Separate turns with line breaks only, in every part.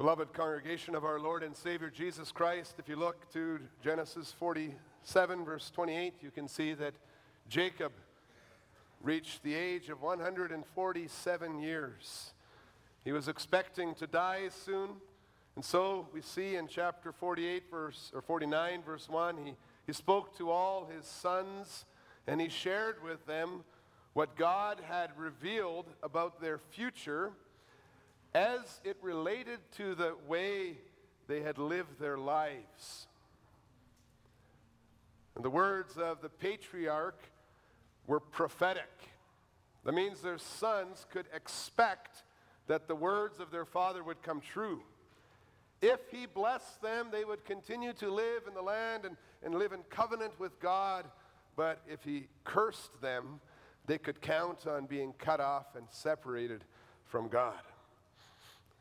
Beloved congregation of our Lord and Savior Jesus Christ, if you look to Genesis 47, verse 28, you can see that Jacob reached the age of 147 years. He was expecting to die soon, and so we see in chapter 48, verse or 49, verse 1, he, he spoke to all his sons and he shared with them what God had revealed about their future as it related to the way they had lived their lives. And the words of the patriarch were prophetic. That means their sons could expect that the words of their father would come true. If he blessed them, they would continue to live in the land and, and live in covenant with God. But if he cursed them, they could count on being cut off and separated from God.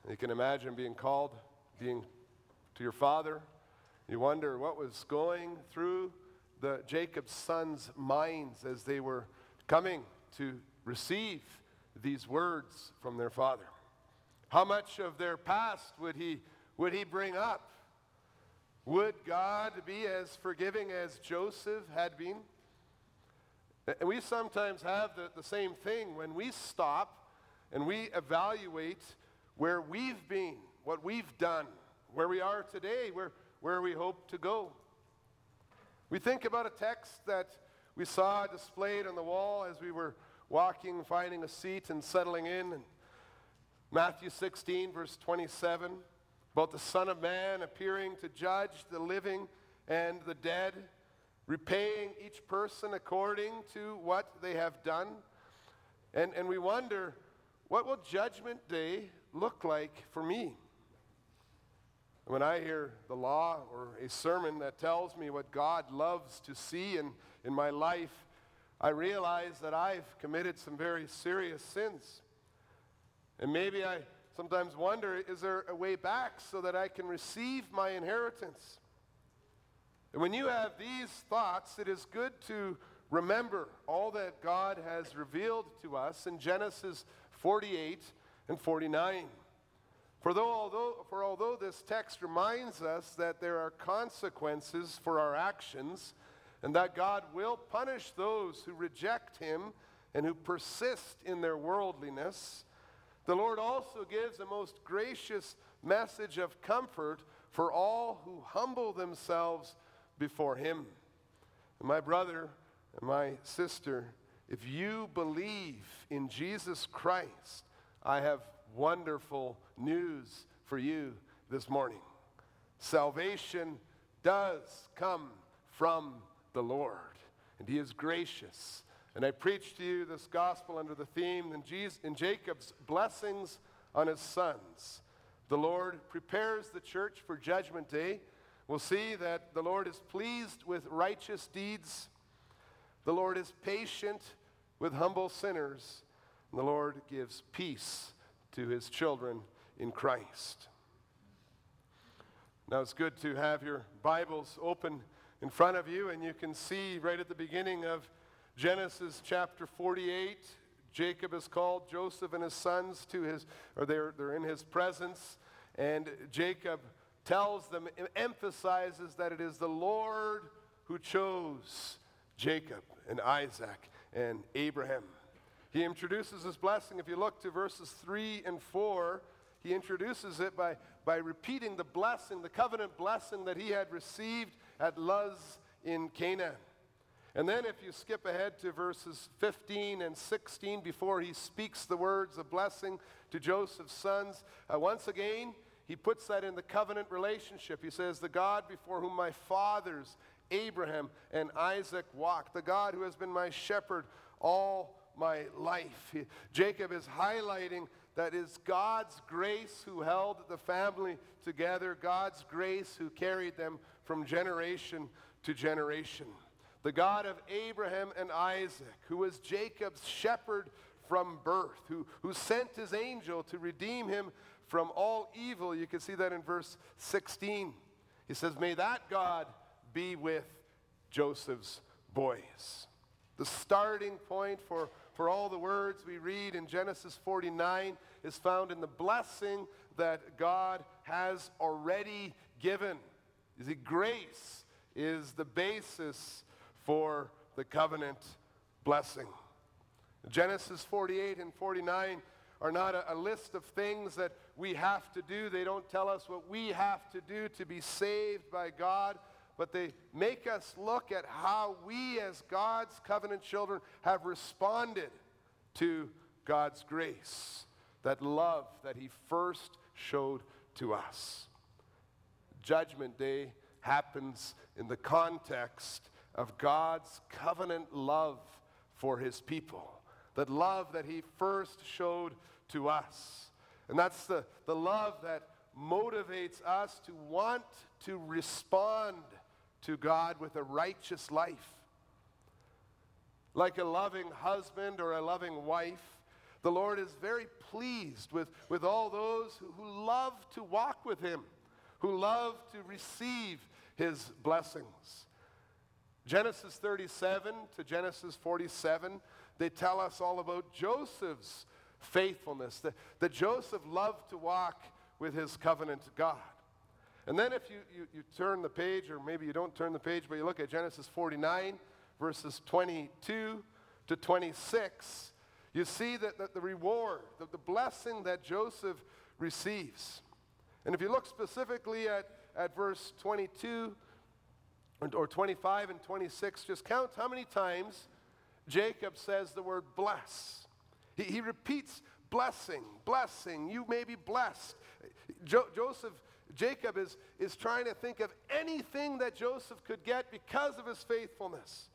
You can imagine being called, being to your father. You wonder what was going through the Jacob's sons' minds as they were coming to receive these words from their father. How much of their past would he, would he bring up? Would God be as forgiving as Joseph had been? And we sometimes have the, the same thing when we stop and we evaluate where we've been, what we've done, where we are today, where, where we hope to go. We think about a text that we saw displayed on the wall as we were walking, finding a seat, and settling in. And Matthew 16, verse 27, about the Son of Man appearing to judge the living and the dead, repaying each person according to what they have done. And, and we wonder, what will Judgment Day look like for me? When I hear the law or a sermon that tells me what God loves to see in, in my life, I realize that I've committed some very serious sins. And maybe I sometimes wonder is there a way back so that I can receive my inheritance? And when you have these thoughts, it is good to remember all that God has revealed to us in Genesis 48 and 49. For, though, although, for although this text reminds us that there are consequences for our actions and that God will punish those who reject Him and who persist in their worldliness, the Lord also gives a most gracious message of comfort for all who humble themselves before Him. And my brother and my sister, if you believe in Jesus Christ, I have wonderful news for you this morning. Salvation does come from the Lord, and He is gracious. And I preach to you this gospel under the theme in, Jesus, in Jacob's blessings on his sons. The Lord prepares the church for Judgment Day. We'll see that the Lord is pleased with righteous deeds. The Lord is patient with humble sinners. And the Lord gives peace to his children in Christ. Now, it's good to have your Bibles open in front of you, and you can see right at the beginning of Genesis chapter 48. Jacob has called Joseph and his sons to his, or they're, they're in his presence, and Jacob tells them, emphasizes that it is the Lord who chose Jacob and Isaac and Abraham. He introduces his blessing. If you look to verses 3 and 4, he introduces it by, by repeating the blessing, the covenant blessing that he had received at Luz in Canaan. And then, if you skip ahead to verses 15 and 16, before he speaks the words of blessing to Joseph's sons, uh, once again, he puts that in the covenant relationship. He says, The God before whom my fathers, Abraham and Isaac, walked, the God who has been my shepherd all my life. Jacob is highlighting that it's God's grace who held the family together, God's grace who carried them from generation to generation. The God of Abraham and Isaac, who was Jacob's shepherd from birth, who, who sent his angel to redeem him from all evil. You can see that in verse 16. He says, May that God be with Joseph's boys. The starting point for for all the words we read in Genesis 49 is found in the blessing that God has already given. You see, grace is the basis for the covenant blessing. Genesis 48 and 49 are not a, a, list of things that we have to do. They don't tell us what we have to do to be saved by God, but they make us look at how we, as God's covenant children, have responded to God's grace, that love that He first showed to us. Judgment Day happens in the context of God's covenant love for His people that love that he first showed to us. And that's the, the love that motivates us to want to respond to God with a righteous life. Like a loving husband or a loving wife, the Lord is very pleased with, with all those who, love to walk with Him, who love to receive His blessings. Genesis 37 to Genesis 47 they tell us all about Joseph's faithfulness, that, that Joseph loved to walk with his covenant God. And then if you, you, you, turn the page, or maybe you don't turn the page, but you look at Genesis 49, verses 22 to 26, you see that, that the reward, the, the blessing that Joseph receives. And if you look specifically at, at verse 22 or, or 25 and 26, just count how many times Jacob says the word bless. He, he repeats blessing, blessing, you may be blessed. Jo- Joseph, Jacob is, is trying to think of anything that Joseph could get because of his faithfulness.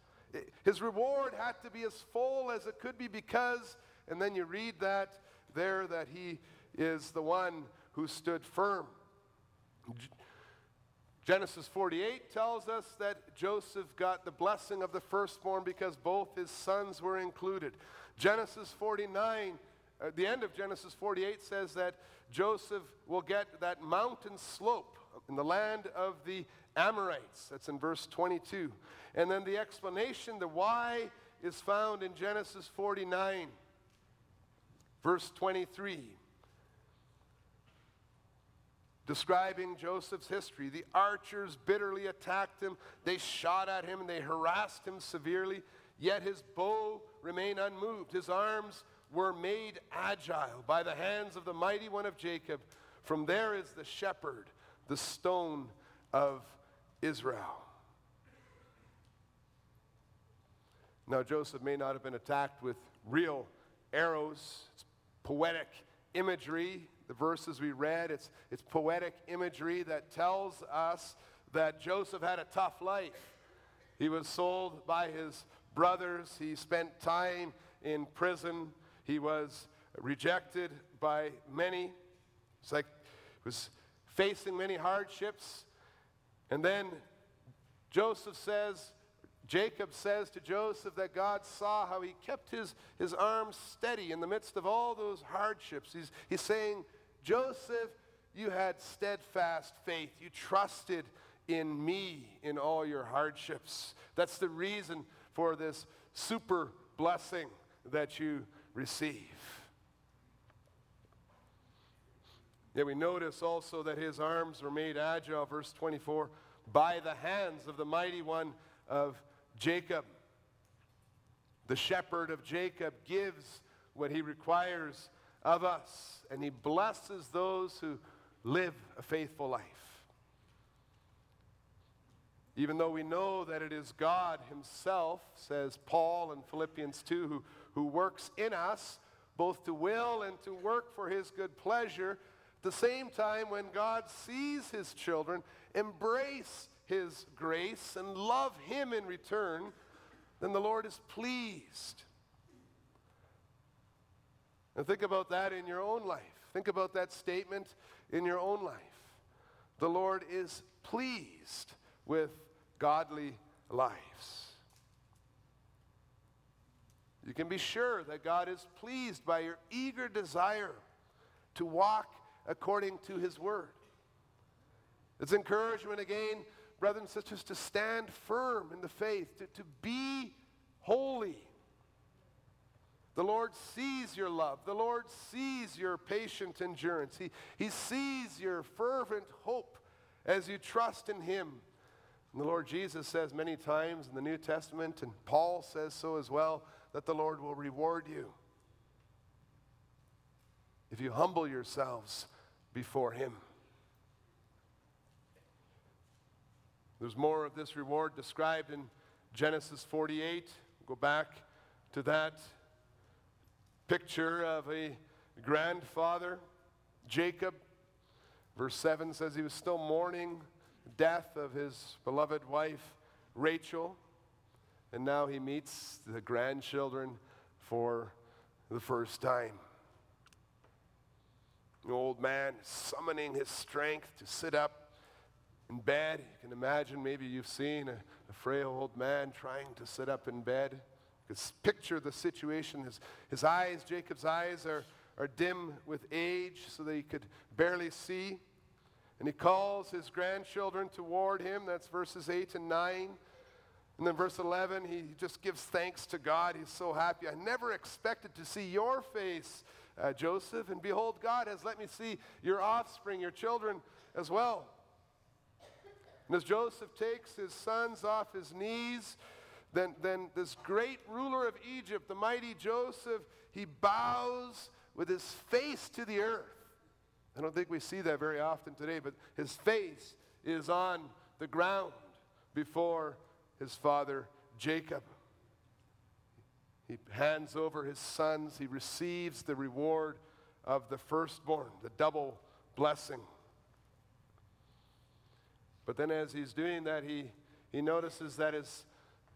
His reward had to be as full as it could be because, and then you read that there, that he is the one who stood firm. Genesis 48 tells us that Joseph got the blessing of the firstborn because both his sons were included. Genesis 49, uh, the end of Genesis 48 says that Joseph will get that mountain slope in the land of the Amorites. That's in verse 22. And then the explanation, the why, is found in Genesis 49, verse 23 describing Joseph's history. The archers bitterly attacked him, they shot at him, and they harassed him severely, yet his bow remained unmoved. His arms were made agile by the hands of the mighty one of Jacob. From there is the shepherd, the stone of Israel. Now, Joseph may not have been attacked with real arrows, it's poetic imagery the verses we read, it's, it's poetic imagery that tells us that Joseph had a tough life. He was sold by his brothers, he spent time in prison, he was rejected by many. It's like he was facing many hardships. And then Joseph says, Jacob says to Joseph that God saw how he kept his, his arms steady in the midst of all those hardships. He's, he's saying, Joseph, you had steadfast faith. You trusted in me in all your hardships. That's the reason for this super blessing that you receive. Yet we notice also that his arms were made agile, verse 24, by the hands of the mighty one of Jacob. The shepherd of Jacob gives what he requires of us, and he blesses those who live a faithful life. Even though we know that it is God Himself, says Paul in Philippians 2, who, who works in us both to will and to work for His good pleasure, at the same time, when God sees His children embrace His grace and love Him in return, then the Lord is pleased. And think about that in your own life. Think about that statement in your own life. The Lord is pleased with godly lives. You can be sure that God is pleased by your eager desire to walk according to His Word. It's encouragement again, brothers and sisters, to stand firm in the faith, to, to be holy The Lord sees your love. The Lord sees your patient endurance. He, he sees your fervent hope as you trust in Him. And the Lord Jesus says many times in the New Testament, and Paul says so as well, that the Lord will reward you if you humble yourselves before Him. There's more of this reward described in Genesis 48. We'll go back to that picture of a grandfather, Jacob. Verse 7 says he was still mourning death of his beloved wife, Rachel. And now he meets the grandchildren for the first time. The old man summoning his strength to sit up in bed. You can imagine, maybe you've seen a, a frail old man trying to sit up in bed. You can picture the situation. His, his eyes, Jacob's eyes, are, are dim with age so that he could barely see. And he calls his grandchildren toward him. That's verses 8 and 9. And then verse 11, he just gives thanks to God. He's so happy. I never expected to see your face, uh, Joseph. And behold, God has let me see your offspring, your children as well. And as Joseph takes his sons off his knees, then, then this great ruler of Egypt, the mighty Joseph, he bows with his face to the earth. I don't think we see that very often today, but his face is on the ground before his father Jacob. He hands over his sons, he receives the reward of the firstborn, the double blessing. But then, as he's doing that, he, he notices that his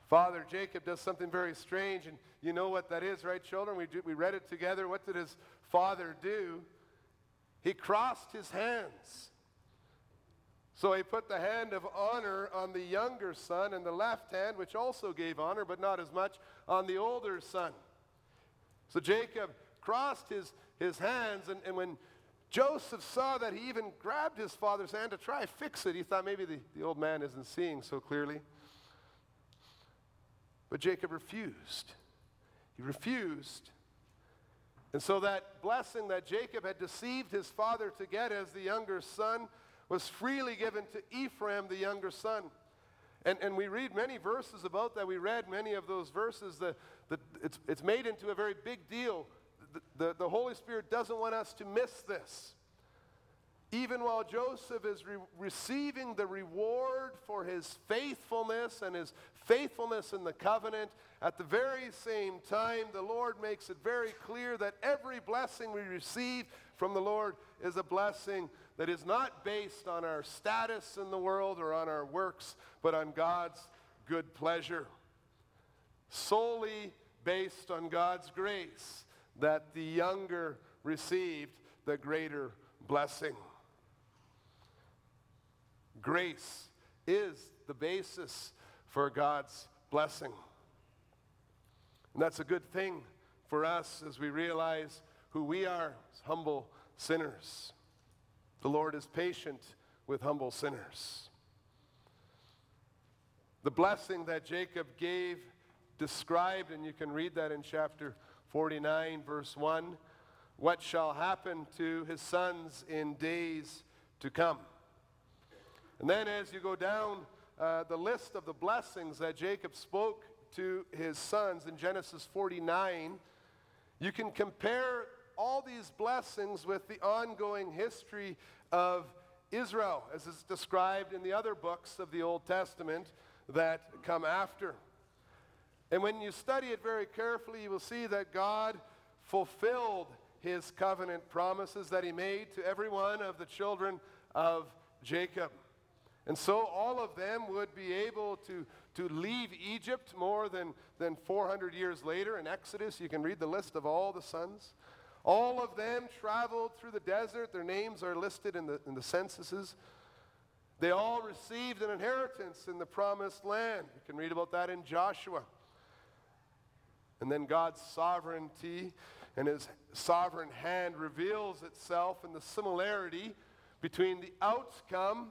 father Jacob does something very strange. And you know what that is, right, children? We, do, we read it together. What did his father do? He crossed his hands. So he put the hand of honor on the younger son, and the left hand, which also gave honor, but not as much, on the older son. So Jacob crossed his, his hands, and, and when Joseph saw that he even grabbed his father's hand to try fix it. He thought maybe the, the old man isn't seeing so clearly. But Jacob refused. He refused. And so that blessing that Jacob had deceived his father to get as the younger son was freely given to Ephraim, the younger son. And, and we read many verses about that. We read many of those verses. The, the, it's, it's made into a very big deal the, the, Holy Spirit doesn't want us to miss this. Even while Joseph is re- receiving the reward for his faithfulness and his faithfulness in the covenant, at the very same time, the Lord makes it very clear that every blessing we receive from the Lord is a blessing that is not based on our status in the world or on our works, but on God's good pleasure. Solely based on God's grace that the younger received the greater blessing. Grace is the basis for God's blessing. And that's a good thing for us as we realize who we are as humble sinners. The Lord is patient with humble sinners. The blessing that Jacob gave described, and you can read that in chapter 49, verse 1 What shall happen to his sons in days to come? And then as you go down uh, the list of the blessings that Jacob spoke to his sons in Genesis 49, you can compare all these blessings with the ongoing history of Israel, as is described in the other books of the Old Testament that come after. And when you study it very carefully, you will see that God fulfilled his covenant promises that he made to every one of the children of Jacob. And so all of them would be able to, to leave Egypt more than, than 400 years later. In Exodus, you can read the list of all the sons. All of them traveled through the desert. Their names are listed in the, in the censuses. They all received an inheritance in the promised land. You can read about that in Joshua. And then God's sovereignty and his sovereign hand reveals itself in the similarity between the outcome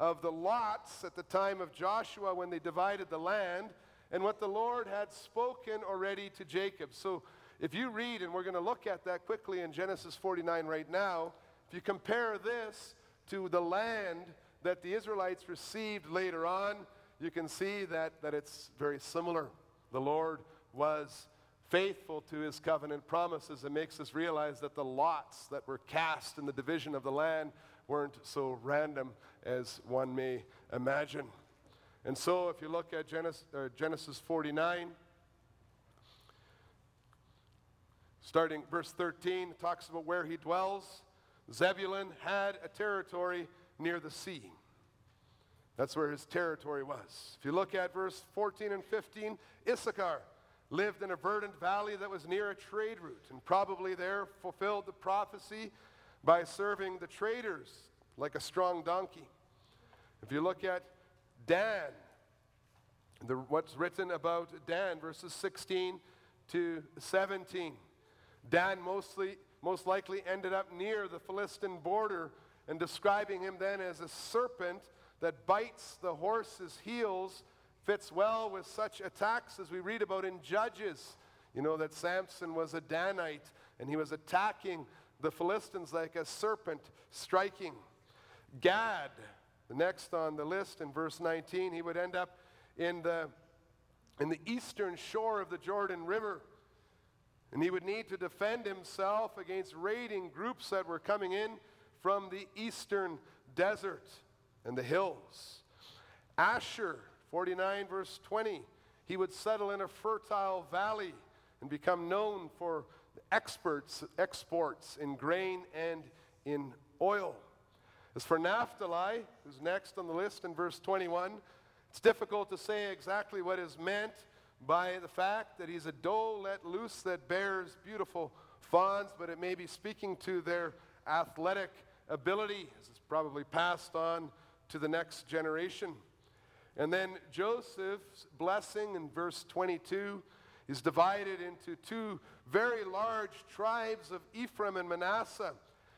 of the lots at the time of Joshua when they divided the land and what the Lord had spoken already to Jacob. So if you read, and we're going to look at that quickly in Genesis 49 right now, if you compare this to the land that the Israelites received later on, you can see that, that it's very similar. The Lord was faithful to his covenant promises. It makes us realize that the lots that were cast in the division of the land weren't so random as one may imagine. And so, if you look at Genesis, uh, Genesis 49, starting verse 13, talks about where he dwells. Zebulun had a territory near the sea. That's where his territory was. If you look at verse 14 and 15, Issachar lived in a verdant valley that was near a trade route and probably there fulfilled the prophecy by serving the traders like a strong donkey. If you look at Dan, the, what's written about Dan, verses 16 to 17, Dan mostly, most likely ended up near the Philistine border and describing him then as a serpent that bites the horse's heels fits well with such attacks as we read about in Judges. You know that Samson was a Danite and he was attacking the Philistines like a serpent striking. Gad, the next on the list in verse 19, he would end up in the, in the eastern shore of the Jordan River. And he would need to defend himself against raiding groups that were coming in from the eastern desert and the hills. Asher, 49, verse 20, he would settle in a fertile valley and become known for experts, exports in grain and in oil. As for Naphtali, who's next on the list in verse 21, it's difficult to say exactly what is meant by the fact that he's a doe let loose that bears beautiful fawns, but it may be speaking to their athletic ability, as is probably passed on to the next generation. And then Joseph's blessing in verse 22 is divided into two very large tribes of Ephraim and Manasseh.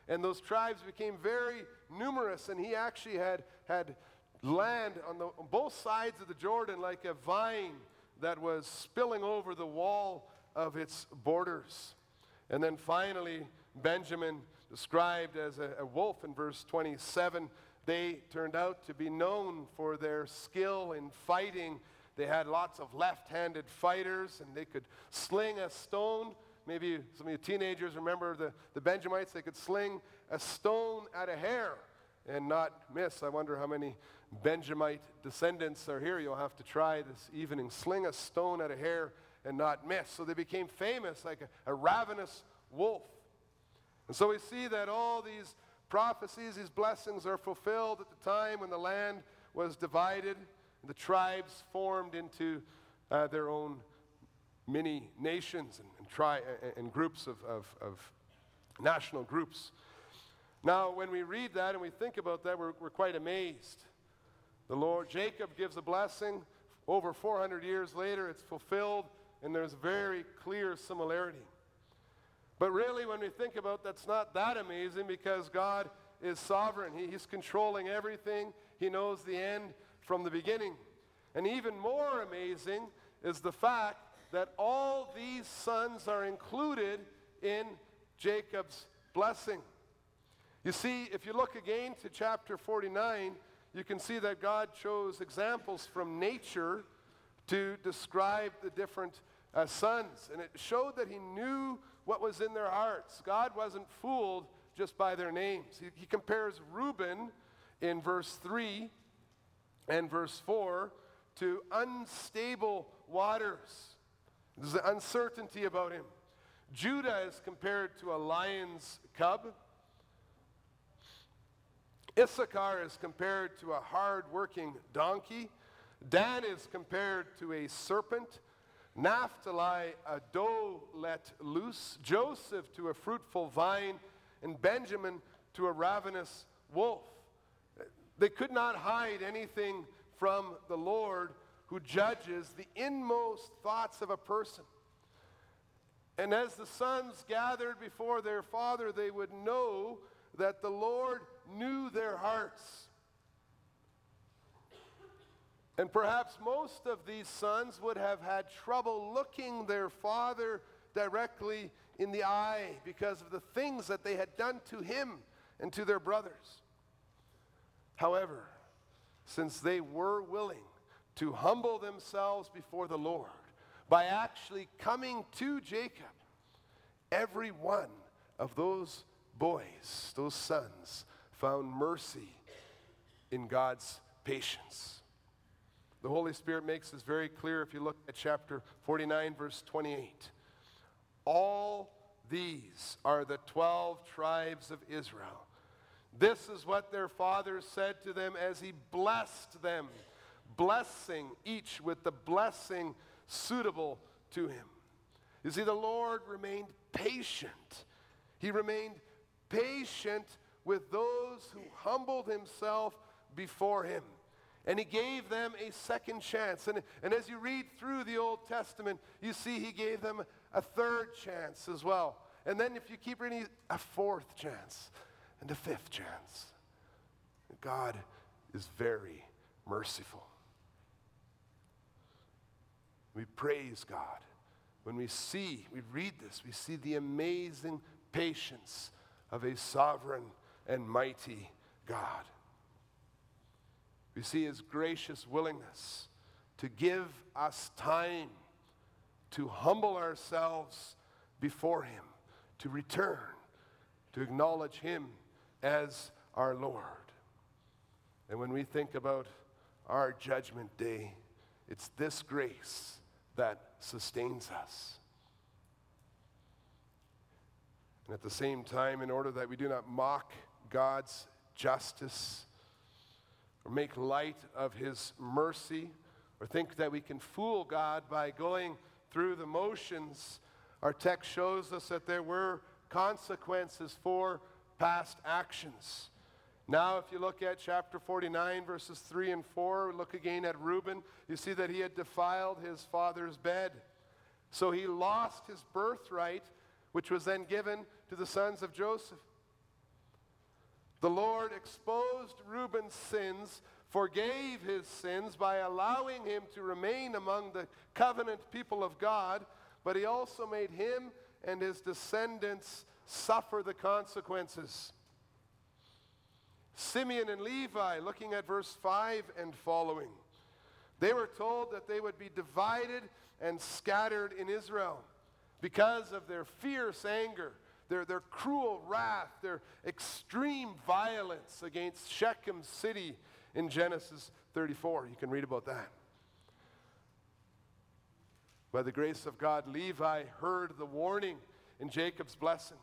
And those tribes became very numerous, and he actually had, had land on, the, on both sides of the Jordan like a vine that was spilling over the wall of its borders. And then finally, Benjamin, described as a, a wolf in verse 27, they turned out to be known for their skill in fighting. They had lots of left handed fighters and they could sling a stone. Maybe some of you teenagers remember the, the Benjamites, they could sling a stone at a hare and not miss. I wonder how many Benjamite descendants are here. You'll have to try this evening. Sling a stone at a hare and not miss. So they became famous like a, a ravenous wolf. And so we see that all these prophecies, these blessings are fulfilled at the time when the land was divided and the tribes formed into uh, their own mini nations and, tri- uh, uh, and groups of, of, of, national groups. Now, when we read that and we think about that, we're, we're quite amazed. The Lord, Jacob gives a blessing. Over 400 years later, it's fulfilled, and there's very clear similarity. But really, when we think about that's not that amazing because God is sovereign. He, he's controlling everything. He knows the end from the beginning. And even more amazing is the fact that all these sons are included in Jacob's blessing. You see, if you look again to chapter 49, you can see that God chose examples from nature to describe the different uh, sons. And it showed that He knew what was in their hearts. God wasn't fooled just by their names. He, he compares Reuben in verse 3 and verse 4 to unstable waters. There's an uncertainty about him. Judah is compared to a lion's cub. Issachar is compared to a hard working donkey. Dan is compared to a serpent. Naphtali, a doe let loose, Joseph to a fruitful vine, and Benjamin to a ravenous wolf. They could not hide anything from the Lord who judges the inmost thoughts of a person. And as the sons gathered before their father, they would know that the Lord knew their hearts. And perhaps most of these sons would have had trouble looking their father directly in the eye because of the things that they had done to him and to their brothers. However, since they were willing to humble themselves before the Lord by actually coming to Jacob, every one of those boys, those sons, found mercy in God's patience. The Holy Spirit makes this very clear if you look at chapter 49, verse 28. All these are the 12 tribes of Israel. This is what their father said to them as he blessed them, blessing each with the blessing suitable to him. You see, the Lord remained patient. He remained patient with those who humbled himself before him. And he gave them a second chance. And, and as you read through the Old Testament, you see he gave them a third chance as well. And then if you keep reading, a fourth chance and a fifth chance. God is very merciful. We praise God. When we see, we read this, we see the amazing patience of a sovereign and mighty God. We see his gracious willingness to give us time to humble ourselves before him, to return, to acknowledge him as our Lord. And when we think about our judgment day, it's this grace that sustains us. And at the same time, in order that we do not mock God's justice or make light of his mercy or think that we can fool God by going through the motions, our text shows us that there were consequences for past actions. Now, if you look at chapter 49, verses 3 and 4, look again at Reuben, you see that he had defiled his father's bed. So he lost his birthright, which was then given to the sons of Joseph. The Lord exposed Reuben's sins, forgave his sins by allowing him to remain among the covenant people of God, but he also made him and his descendants suffer the consequences. Simeon and Levi, looking at verse 5 and following, they were told that they would be divided and scattered in Israel because of their fierce anger their, their cruel wrath, their extreme violence against Shechem city in Genesis 34. You can read about that. By the grace of God, Levi heard the warning in Jacob's blessing.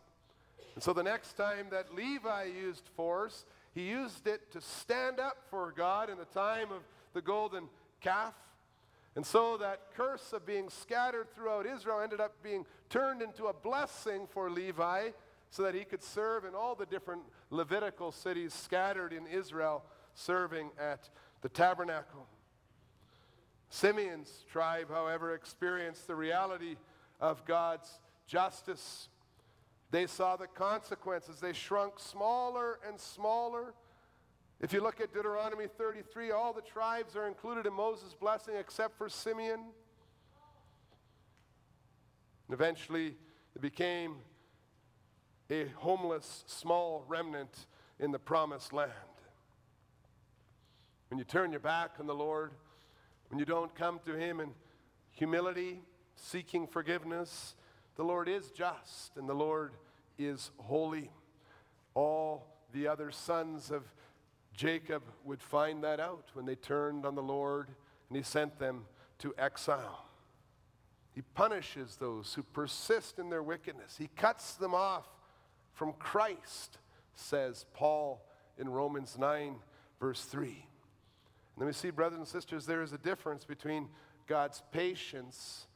And so the next time that Levi used force, he used it to stand up for God in the time of the golden calf. And so that curse of being scattered throughout Israel ended up being turned into a blessing for Levi so that he could serve in all the different Levitical cities scattered in Israel, serving at the tabernacle. Simeon's tribe, however, experienced the reality of God's justice. They saw the consequences. They shrunk smaller and smaller. If you look at Deuteronomy 33, all the tribes are included in Moses' blessing except for Simeon. And eventually, it became a homeless, small remnant in the promised land. When you turn your back on the Lord, when you don't come to Him in humility, seeking forgiveness, the Lord is just and the Lord is holy. All the other sons of Jacob would find that out when they turned on the Lord and He sent them to exile. He punishes those who persist in their wickedness. He cuts them off from Christ, says Paul in Romans 9, verse 3. And then we see, brothers and sisters, there is a difference between God's patience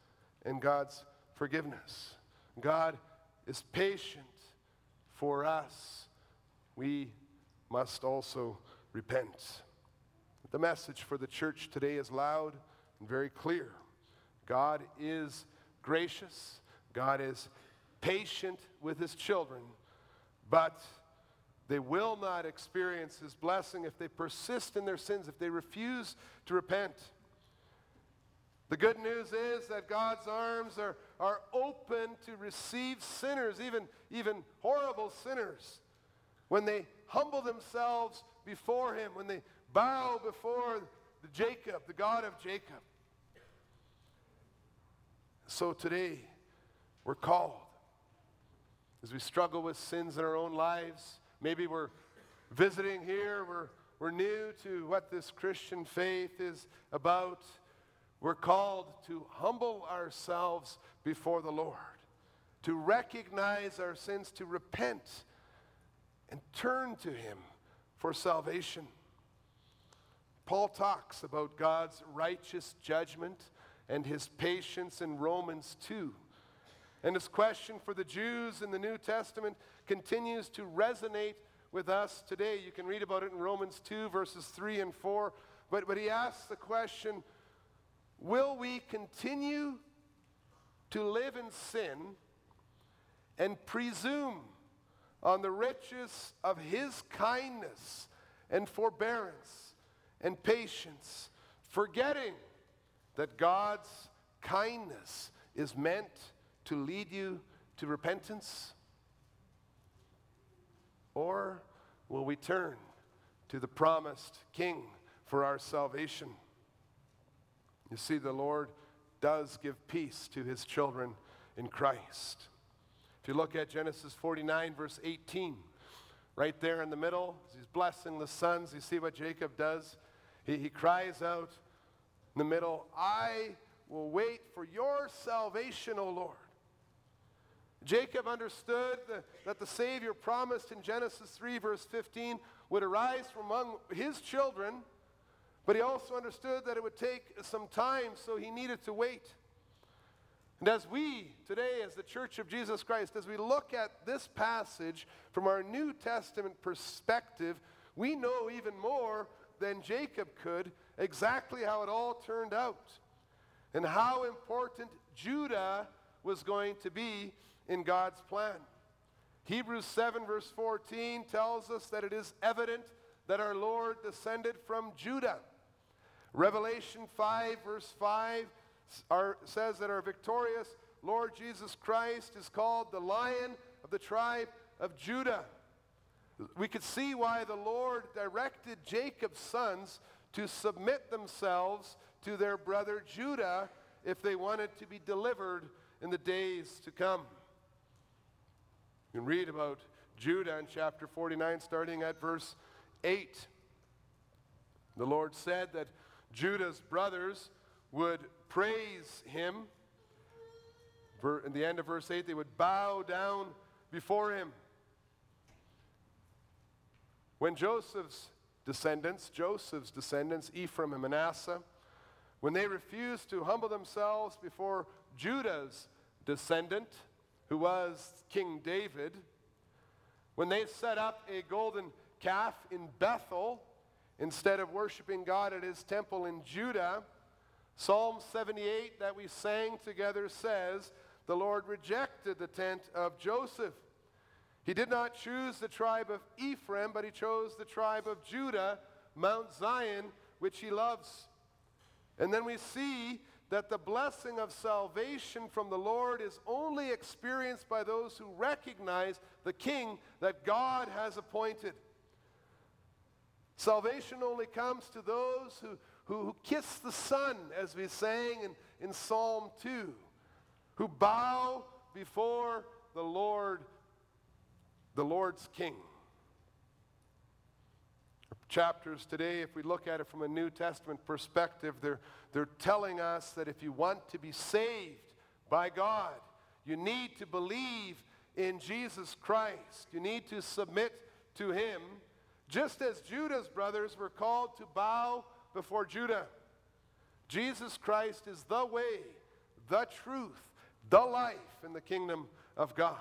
and God's forgiveness. God is patient for us. We must also repent. The message for the church today is loud and very clear. God is gracious, God is patient with his children, but they will not experience his blessing if they persist in their sins, if they refuse to repent. The good news is that God's arms are are open to receive sinners, even, even horrible sinners, when they humble themselves before Him, when they bow before the Jacob, the God of Jacob. So today, we're called as we struggle with sins in our own lives. Maybe we're visiting here, we're, we're new to what this Christian faith is about. We're called to humble ourselves before the Lord, to recognize our sins, to repent, and turn to Him for salvation. Paul talks about God's righteous judgment and his patience in Romans 2. And his question for the Jews in the New Testament continues to resonate with us today. You can read about it in Romans 2, verses 3 and 4. But, but he asks the question Will we continue to live in sin and presume on the riches of his kindness and forbearance and patience, forgetting that God's kindness is meant to lead you to repentance? Or will we turn to the promised King for our salvation? You see, the Lord does give peace to his children in Christ. If you look at Genesis 49, verse 18, right there in the middle, he's blessing the sons. You see what Jacob does? He, he cries out in the middle, I will wait for your salvation, O Lord. Jacob understood the, that the Savior promised in Genesis 3, verse 15, would arise from among his children, but he also understood that it would take some time, so he needed to wait. And as we today, as the Church of Jesus Christ, as we look at this passage from our New Testament perspective, we know even more than Jacob could exactly how it all turned out and how important Judah was going to be in God's plan. Hebrews 7, verse 14, tells us that it is evident that our Lord descended from Judah. Revelation 5, verse 5, our, says that our victorious Lord Jesus Christ is called the Lion of the tribe of Judah. We could see why the Lord directed Jacob's sons to submit themselves to their brother Judah if they wanted to be delivered in the days to come. You can read about Judah in chapter 49, starting at verse 8. The Lord said that Judah's brothers would praise him. In the end of verse 8, they would bow down before him. When Joseph's descendants, Joseph's descendants, Ephraim and Manasseh, when they refused to humble themselves before Judah's descendant, who was King David, when they set up a golden calf in Bethel instead of worshiping God at his temple in Judah, Psalm 78 that we sang together says, The Lord rejected the tent of Joseph. He did not choose the tribe of Ephraim, but he chose the tribe of Judah, Mount Zion, which he loves. And then we see that the blessing of salvation from the Lord is only experienced by those who recognize the king that God has appointed. Salvation only comes to those who, who, who kiss the Son, as we sang in, in Psalm 2, who bow before the Lord, the Lord's King chapters today, if we look at it from a New Testament perspective, they're, they're telling us that if you want to be saved by God, you need to believe in Jesus Christ. You need to submit to Him, just as Judah's brothers were called to bow before Judah. Jesus Christ is the way, the truth, the life in the kingdom of God.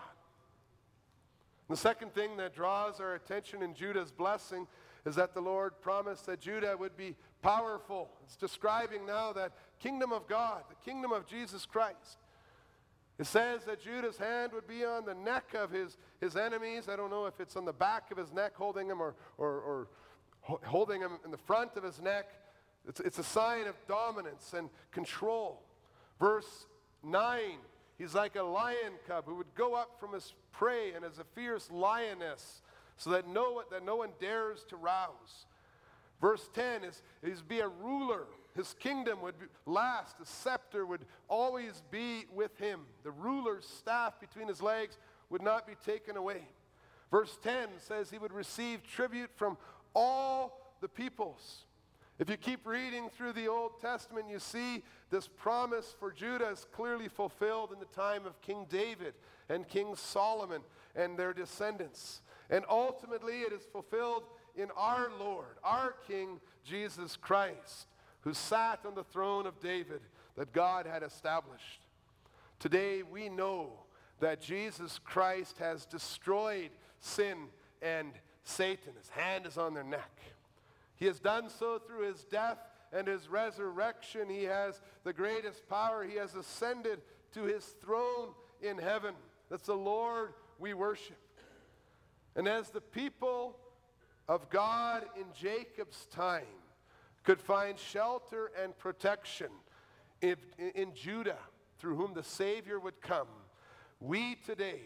The second thing that draws our attention in Judah's blessing is that the Lord promised that Judah would be powerful. It's describing now that kingdom of God, the kingdom of Jesus Christ. It says that Judah's hand would be on the neck of his, his enemies. I don't know if it's on the back of his neck holding him or, or, or holding him in the front of his neck. It's, it's a sign of dominance and control. Verse 9, He's like a lion cub who would go up from his prey and as a fierce lioness so that no that no one dares to rouse. Verse 10 is he's be a ruler. His kingdom would last. The scepter would always be with him. The ruler's staff between his legs would not be taken away. Verse 10 says he would receive tribute from all the peoples. If you keep reading through the Old Testament, you see this promise for Judah is clearly fulfilled in the time of King David and King Solomon and their descendants. And ultimately, it is fulfilled in our Lord, our King, Jesus Christ, who sat on the throne of David that God had established. Today, we know that Jesus Christ has destroyed sin and Satan. His hand is on their neck. He has done so through his death and his resurrection. He has the greatest power. He has ascended to his throne in heaven. That's the Lord we worship. And as the people of God in Jacob's time could find shelter and protection in, Judah, through whom the Savior would come, we today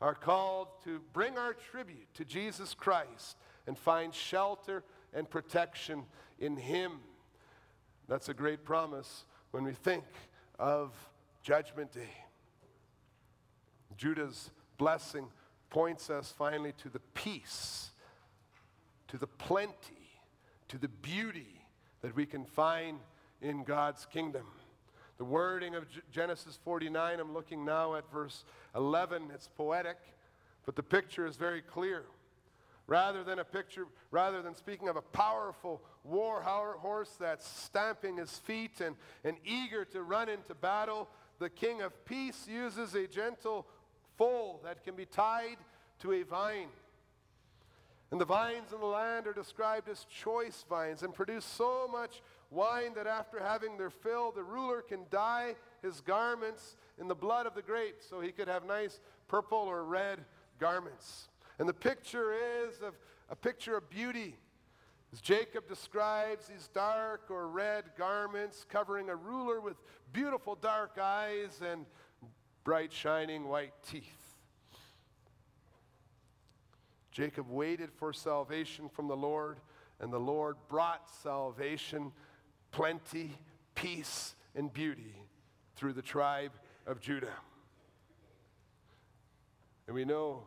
are called to bring our tribute to Jesus Christ and find shelter and protection in Him. That's a great promise when we think of Judgment Day. Judah's blessing points us finally to the peace, to the plenty, to the beauty that we can find in God's kingdom. The wording of Genesis 49, I'm looking now at verse 11. It's poetic, but the picture is very clear. Rather than a picture, rather than speaking of a powerful war horse that's stamping his feet and, and eager to run into battle, the king of peace uses a gentle foal that can be tied to a vine. And the vines in the land are described as choice vines and produce so much wine that after having their fill, the ruler can dye his garments in the blood of the grapes so he could have nice purple or red garments. And the picture is of a picture of beauty. As Jacob describes these dark or red garments covering a ruler with beautiful dark eyes and bright shining white teeth. Jacob waited for salvation from the Lord, and the Lord brought salvation, plenty, peace, and beauty through the tribe of Judah. And we know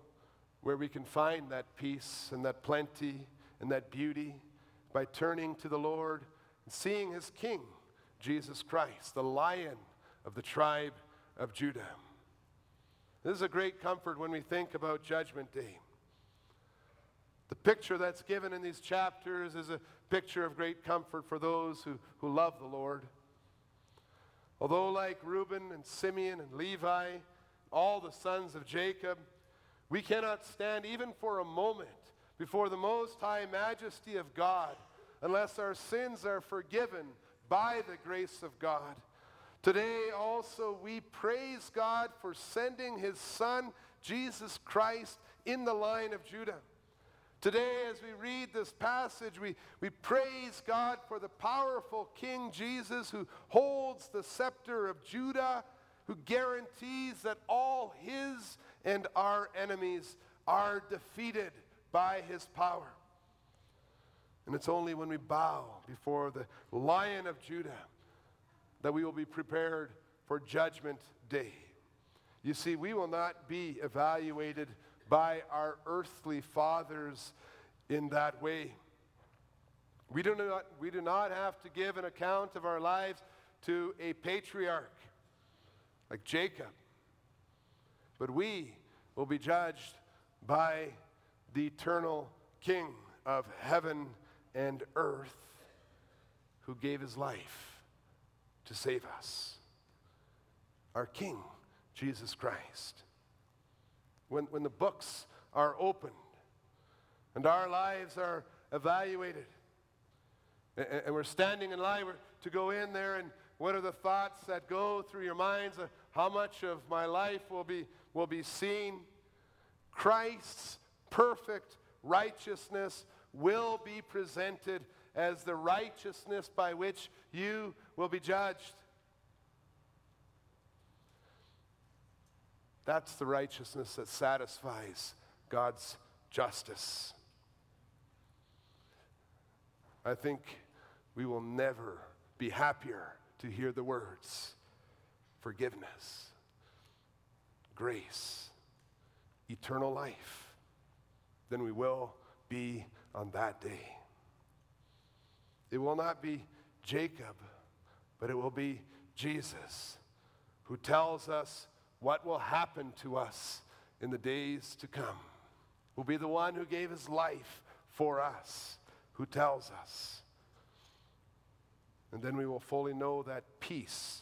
where we can find that peace and that plenty and that beauty by turning to the Lord and seeing his king, Jesus Christ, the lion of the tribe of Judah. This is a great comfort when we think about Judgment Day. The picture that's given in these chapters is a picture of great comfort for those who, who love the Lord. Although, like Reuben and Simeon and Levi, all the sons of Jacob, we cannot stand even for a moment before the most high majesty of God unless our sins are forgiven by the grace of God. Today also we praise God for sending his son Jesus Christ in the line of Judah. Today, as we read this passage, we, we praise God for the powerful King Jesus who holds the scepter of Judah, who guarantees that all his and our enemies are defeated by his power. And it's only when we bow before the Lion of Judah that we will be prepared for Judgment Day. You see, we will not be evaluated by our earthly fathers in that way. We do, not, we do not have to give an account of our lives to a patriarch like Jacob, but we will be judged by the eternal King of heaven and earth who gave his life to save us. Our King, Jesus Christ when, when the books are opened and our lives are evaluated. And, and we're standing in line to go in there, and what are the thoughts that go through your minds? Of how much of my life will be, will be seen? Christ's perfect righteousness will be presented as the righteousness by which you will be judged. That's the righteousness that satisfies God's justice. I think we will never be happier to hear the words forgiveness, grace, eternal life than we will be on that day. It will not be Jacob, but it will be Jesus who tells us what will happen to us in the days to come. Will be the one who gave his life for us, who tells us. And then we will fully know that peace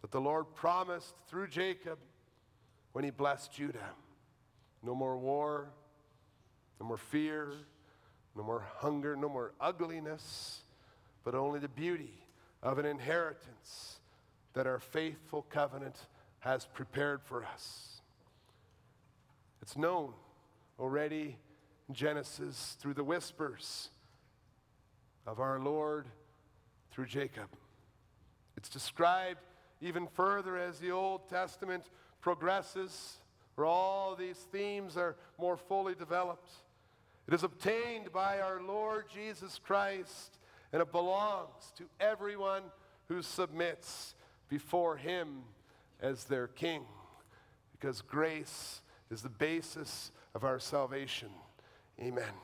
that the Lord promised through Jacob when he blessed Judah. No more war, no more fear, no more hunger, no more ugliness, but only the beauty of an inheritance that our faithful covenant has prepared for us. It's known already in Genesis through the whispers of our Lord through Jacob. It's described even further as the Old Testament progresses, where all these themes are more fully developed. It is obtained by our Lord Jesus Christ, and it belongs to everyone who submits before Him as their King, because grace is the basis of our salvation. Amen.